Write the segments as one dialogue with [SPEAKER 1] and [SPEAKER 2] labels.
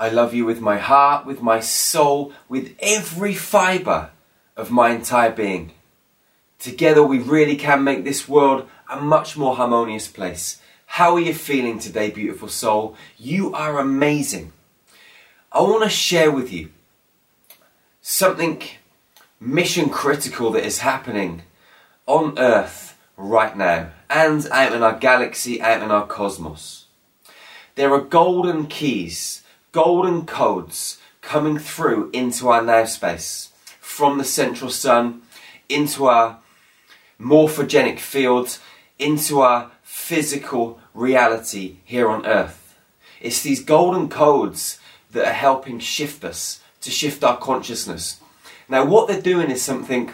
[SPEAKER 1] I love you with my heart, with my soul, with every fibre of my entire being. Together, we really can make this world a much more harmonious place. How are you feeling today, beautiful soul? You are amazing. I want to share with you something mission critical that is happening on Earth right now and out in our galaxy, out in our cosmos. There are golden keys, golden codes coming through into our now space from the central sun into our morphogenic fields into our physical reality here on Earth. It's these golden codes that are helping shift us, to shift our consciousness. Now, what they're doing is something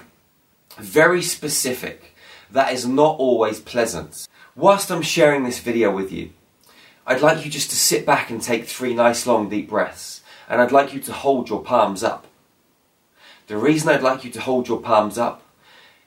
[SPEAKER 1] very specific that is not always pleasant. Whilst I'm sharing this video with you, I'd like you just to sit back and take three nice long deep breaths, and I'd like you to hold your palms up. The reason I'd like you to hold your palms up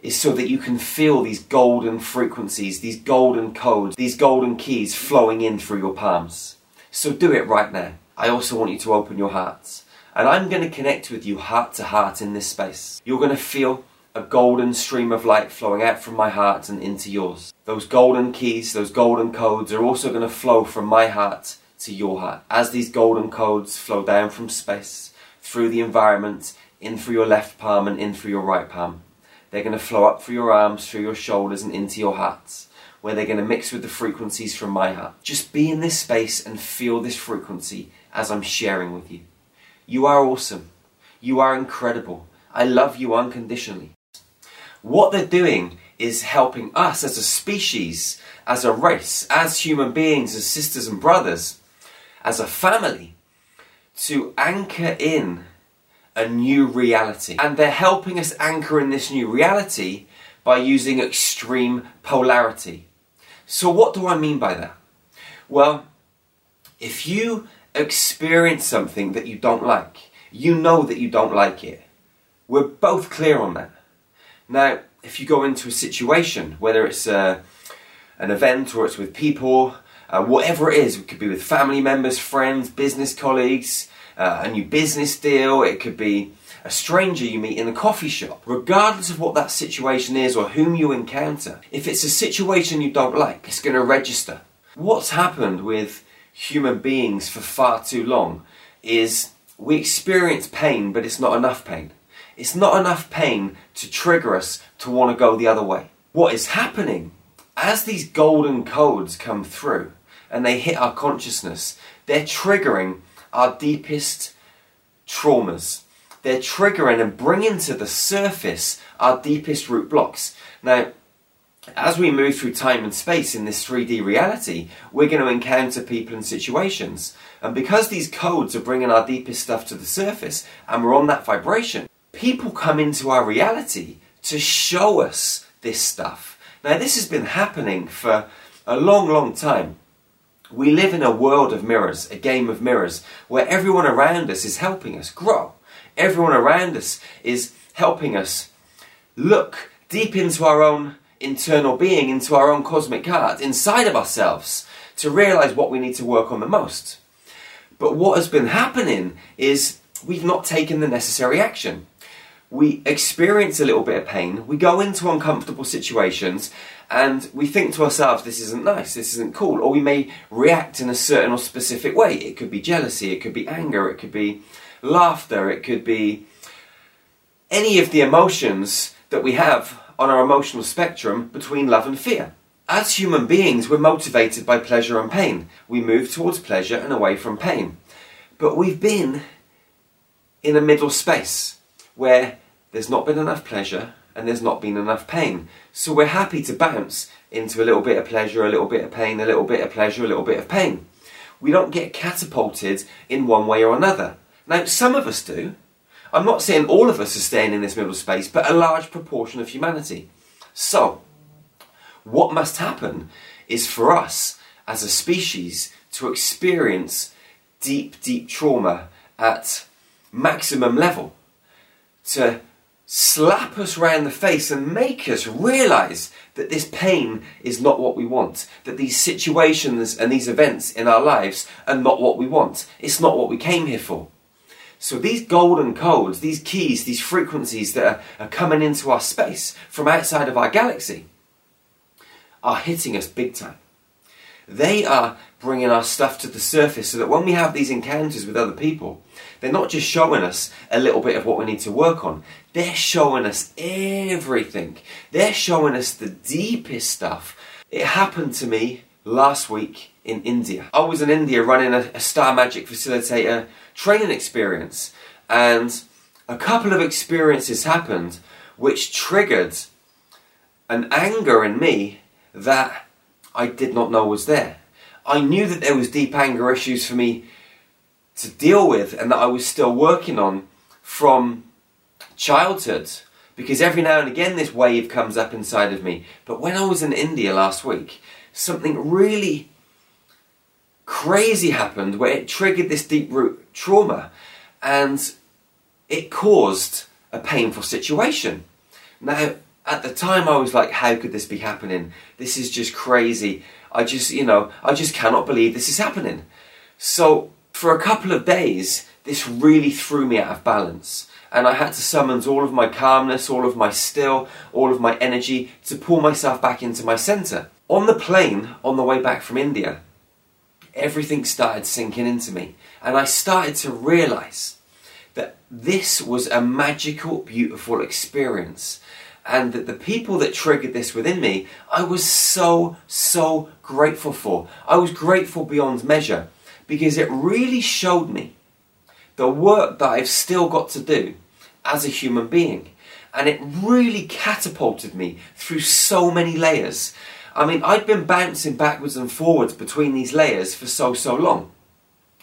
[SPEAKER 1] is so that you can feel these golden frequencies, these golden codes, these golden keys flowing in through your palms. So do it right now. I also want you to open your hearts. And I'm going to connect with you heart to heart in this space. You're going to feel a golden stream of light flowing out from my heart and into yours. Those golden keys, those golden codes are also going to flow from my heart to your heart. As these golden codes flow down from space, through the environment, in through your left palm and in through your right palm. They're going to flow up through your arms, through your shoulders, and into your heart, where they're going to mix with the frequencies from my heart. Just be in this space and feel this frequency as I'm sharing with you. You are awesome. You are incredible. I love you unconditionally. What they're doing is helping us as a species, as a race, as human beings, as sisters and brothers, as a family, to anchor in a new reality. And they're helping us anchor in this new reality by using extreme polarity. So, what do I mean by that? Well, if you experience something that you don't like, you know that you don't like it. We're both clear on that. Now, if you go into a situation, whether it's uh, an event or it's with people, uh, whatever it is, it could be with family members, friends, business colleagues, uh, a new business deal, it could be a stranger you meet in a coffee shop. Regardless of what that situation is or whom you encounter, if it's a situation you don't like, it's going to register. What's happened with human beings for far too long is we experience pain, but it's not enough pain. It's not enough pain to trigger us to want to go the other way. What is happening as these golden codes come through and they hit our consciousness, they're triggering our deepest traumas. They're triggering and bringing to the surface our deepest root blocks. Now, as we move through time and space in this 3D reality, we're going to encounter people and situations. And because these codes are bringing our deepest stuff to the surface and we're on that vibration, people come into our reality to show us this stuff. Now, this has been happening for a long, long time. We live in a world of mirrors, a game of mirrors, where everyone around us is helping us grow. Everyone around us is helping us look deep into our own internal being, into our own cosmic heart, inside of ourselves, to realize what we need to work on the most. But what has been happening is we've not taken the necessary action we experience a little bit of pain, we go into uncomfortable situations, and we think to ourselves, this isn't nice, this isn't cool, or we may react in a certain or specific way. It could be jealousy, it could be anger, it could be laughter, it could be any of the emotions that we have on our emotional spectrum between love and fear. As human beings, we're motivated by pleasure and pain. We move towards pleasure and away from pain. But we've been in a middle space where there's not been enough pleasure and there's not been enough pain. So we're happy to bounce into a little bit of pleasure, a little bit of pain, a little bit of pleasure, a little bit of pain. We don't get catapulted in one way or another. Now, some of us do. I'm not saying all of us are staying in this middle space, but a large proportion of humanity. So, what must happen is for us as a species to experience deep, deep trauma at maximum level to slap us round the face and make us realize that this pain is not what we want, that these situations and these events in our lives are not what we want. It's not what we came here for. So these golden codes, these keys, these frequencies that are, are coming into our space from outside of our galaxy are hitting us big time. They are bringing our stuff to the surface so that when we have these encounters with other people, they're not just showing us a little bit of what we need to work on, they're showing us everything. They're showing us the deepest stuff. It happened to me last week in India. I was in India running a, a Star Magic Facilitator training experience, and a couple of experiences happened which triggered an anger in me that I did not know was there. I knew that there was deep anger issues for me to deal with and that I was still working on from childhood because every now and again this wave comes up inside of me. But when I was in India last week, something really crazy happened where it triggered this deep root trauma and it caused a painful situation. Now, at the time I was like, how could this be happening? This is just crazy. I just, you know, I just cannot believe this is happening. So, for a couple of days, this really threw me out of balance. And I had to summon all of my calmness, all of my still, all of my energy to pull myself back into my center. On the plane, on the way back from India, everything started sinking into me. And I started to realize that this was a magical, beautiful experience and that the people that triggered this within me, I was so, so grateful for. I was grateful beyond measure because it really showed me the work that I've still got to do as a human being. And it really catapulted me through so many layers. I mean, I'd been bouncing backwards and forwards between these layers for so, so long.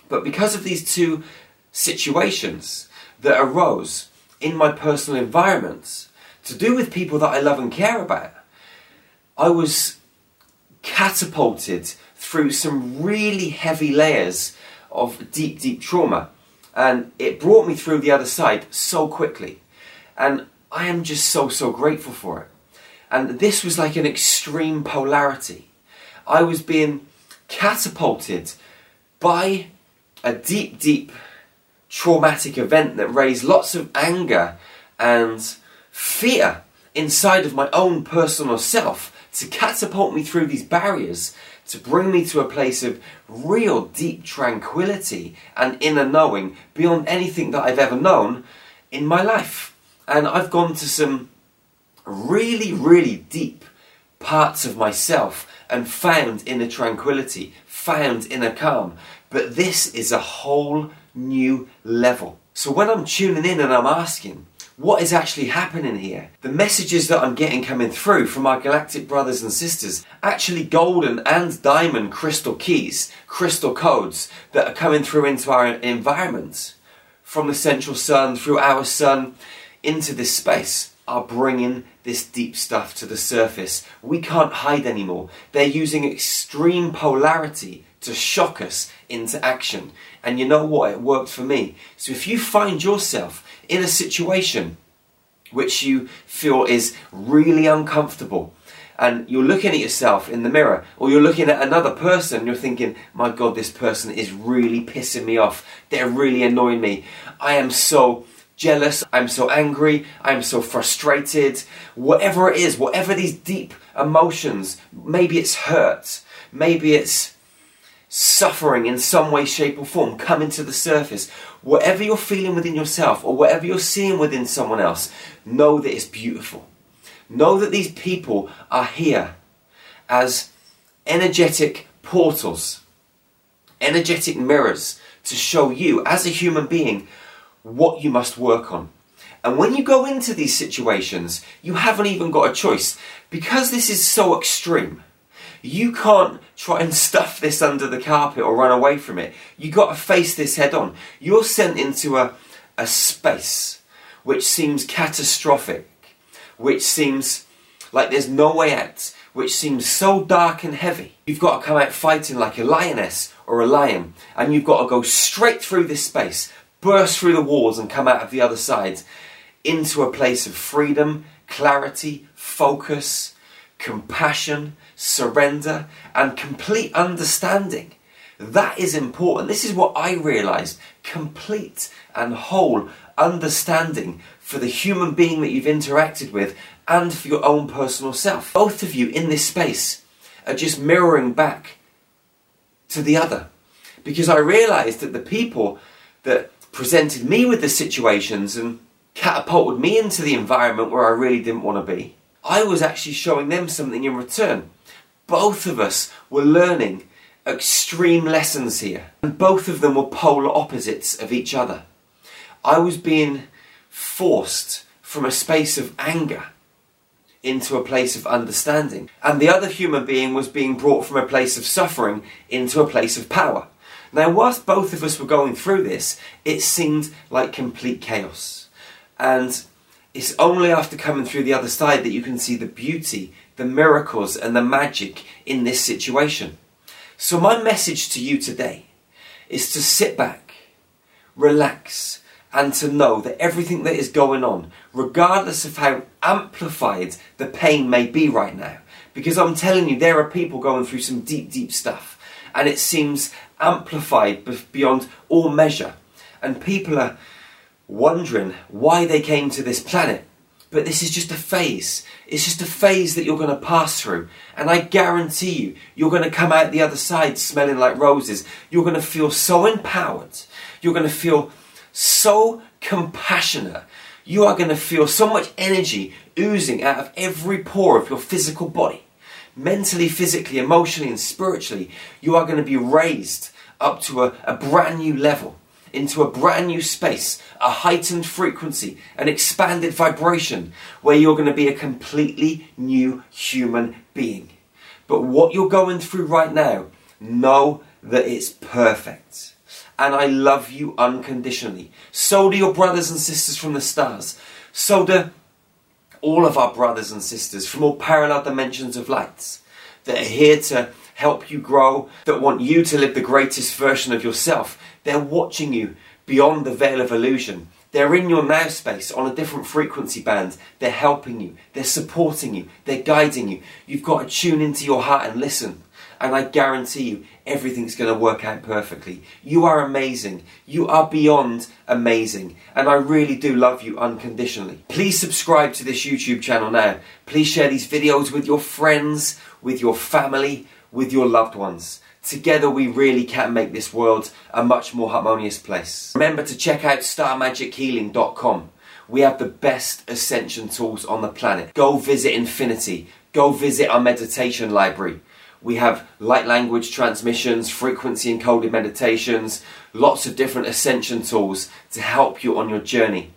[SPEAKER 1] But because of these two situations that arose in my personal environments, to do with people that I love and care about, I was catapulted through some really heavy layers of deep, deep trauma. And it brought me through the other side so quickly. And I am just so, so grateful for it. And this was like an extreme polarity. I was being catapulted by a deep, deep traumatic event that raised lots of anger and fear inside of my own personal self to catapult me through these barriers, to bring me to a place of real deep tranquility and inner knowing beyond anything that I've ever known in my life. And I've gone to some really, really deep parts of myself and found inner tranquility, found inner calm. But this is a whole new level. So when I'm tuning in and I'm asking, what is actually happening here. The messages that I'm getting coming through from our galactic brothers and sisters, actually golden and diamond crystal keys, crystal codes that are coming through into our environment, from the central sun, through our sun, into this space, are bringing this deep stuff to the surface. We can't hide anymore. They're using extreme polarity to shock us into action. And you know what? It worked for me. So if you find yourself in a situation which you feel is really uncomfortable and you're looking at yourself in the mirror or you're looking at another person you're thinking my god this person is really pissing me off they're really annoying me i am so jealous i'm so angry i'm so frustrated whatever it is whatever these deep emotions maybe it's hurt maybe it's suffering in some way, shape, or form coming to the surface. Whatever you're feeling within yourself or whatever you're seeing within someone else, know that it's beautiful. Know that these people are here as energetic portals, energetic mirrors to show you as a human being what you must work on. And when you go into these situations, you haven't even got a choice because this is so extreme you can't try and stuff this under the carpet or run away from it. You've got to face this head on. You're sent into a, a space which seems catastrophic, which seems like there's no way out, which seems so dark and heavy. You've got to come out fighting like a lioness or a lion, and you've got to go straight through this space, burst through the walls, and come out of the other side into a place of freedom, clarity, focus, compassion, surrender, and complete understanding. That is important. This is what I realized complete and whole understanding for the human being that you've interacted with and for your own personal self. Both of you in this space are just mirroring back to the other. Because I realized that the people that presented me with the situations and catapulted me into the environment where I really didn't want to be, I was actually showing them something in return. Both of us were learning extreme lessons here, and both of them were polar opposites of each other. I was being forced from a space of anger into a place of understanding, and the other human being was being brought from a place of suffering into a place of power. Now, whilst both of us were going through this, it seemed like complete chaos. And it's only after coming through the other side that you can see the beauty, the miracles, and the magic in this situation. So, my message to you today is to sit back, relax, and to know that everything that is going on, regardless of how amplified the pain may be right now, because I'm telling you, there are people going through some deep, deep stuff, and it seems amplified beyond all measure. And people are wondering why they came to this planet. But this is just a phase. It's just a phase that you're going to pass through. And I guarantee you, you're going to come out the other side smelling like roses. You're going to feel so empowered. You're going to feel so compassionate. You are going to feel so much energy oozing out of every pore of your physical body. Mentally, physically, emotionally, and spiritually, you are going to be raised up to a, a brand new level, into a brand new space, a heightened frequency, an expanded vibration, where you're going to be a completely new human being. But what you're going through right now, know that it's perfect and I love you unconditionally. So do your brothers and sisters from the stars. So do all of our brothers and sisters from all parallel dimensions of lights that are here to help you grow, that want you to live the greatest version of yourself. They're watching you beyond the veil of illusion. They're in your now space on a different frequency band. They're helping you. They're supporting you. They're guiding you. You've got to tune into your heart and listen and I guarantee you everything's going to work out perfectly. You are amazing. You are beyond amazing. And I really do love you unconditionally. Please subscribe to this YouTube channel now. Please share these videos with your friends, with your family, with your loved ones. Together we really can make this world a much more harmonious place. Remember to check out starmagichealing.com. We have the best ascension tools on the planet. Go visit Infinity. Go visit our meditation library. We have light language transmissions, frequency encoded meditations, lots of different ascension tools to help you on your journey.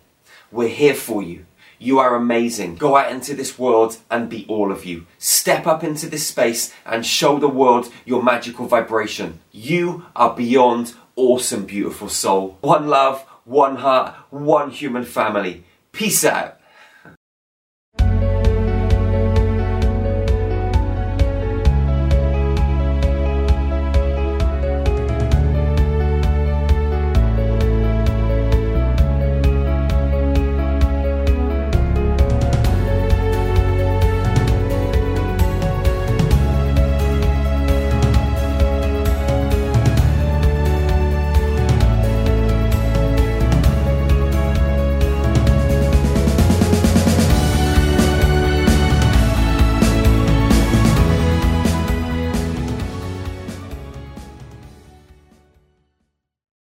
[SPEAKER 1] We're here for you. You are amazing. Go out into this world and be all of you. Step up into this space and show the world your magical vibration. You are beyond awesome, beautiful soul. One love, one heart, one human family. Peace out.